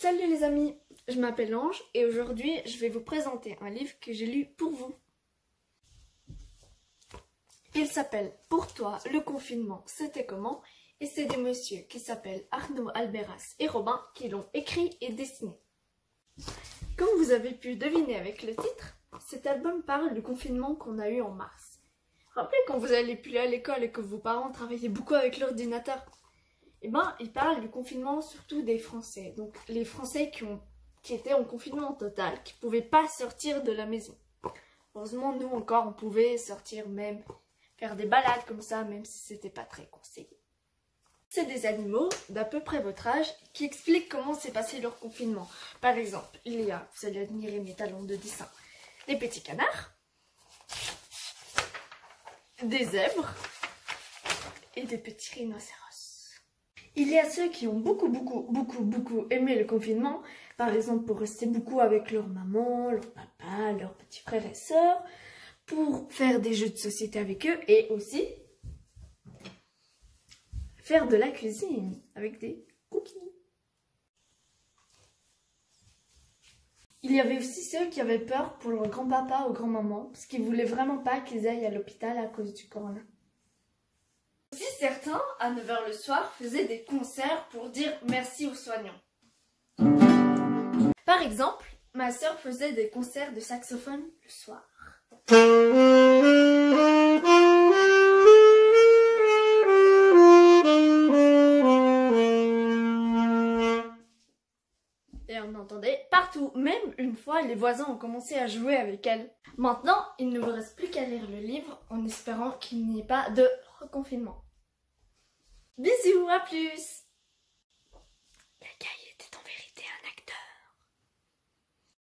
Salut les amis, je m'appelle Ange et aujourd'hui je vais vous présenter un livre que j'ai lu pour vous. Il s'appelle Pour toi, le confinement, c'était comment? Et c'est des messieurs qui s'appellent Arnaud Alberas et Robin qui l'ont écrit et dessiné. Comme vous avez pu deviner avec le titre, cet album parle du confinement qu'on a eu en mars. Rappelez quand vous allez plus à l'école et que vos parents travaillaient beaucoup avec l'ordinateur eh ben, il parle du confinement surtout des Français. Donc les Français qui, étaient en confinement total, qui ne pouvaient pas sortir de la maison. Heureusement, nous encore, on pouvait sortir même, faire des balades comme ça, même si c'était pas très conseillé. C'est des animaux d'à peu près votre âge qui expliquent comment s'est passé leur confinement. Par exemple, il y a, vous allez admirer mes talons de dessin, des petits canards, des zèbres et des petits rhinocéros. Il y a ceux qui ont beaucoup, beaucoup, beaucoup, beaucoup aimé le confinement, par exemple pour rester beaucoup avec leur maman, leur papa, leurs petits frères et sœurs, pour faire des jeux de société avec eux et aussi faire de la cuisine avec des cookies. Il y avait aussi ceux qui avaient peur pour leur grand-papa ou grand-maman, parce qu'ils voulaient vraiment pas qu'ils aillent à l'hôpital à cause du corona. Si certains, à 9h le soir, faisaient des concerts pour dire merci aux soignants. Par exemple, ma sœur faisait des concerts de saxophone le soir. Et on entendait partout. Même une fois, les voisins ont commencé à jouer avec elle. Maintenant, il ne vous reste plus qu'à lire le livre en espérant qu'il n'y ait pas de reconfinement. Bisous, à plus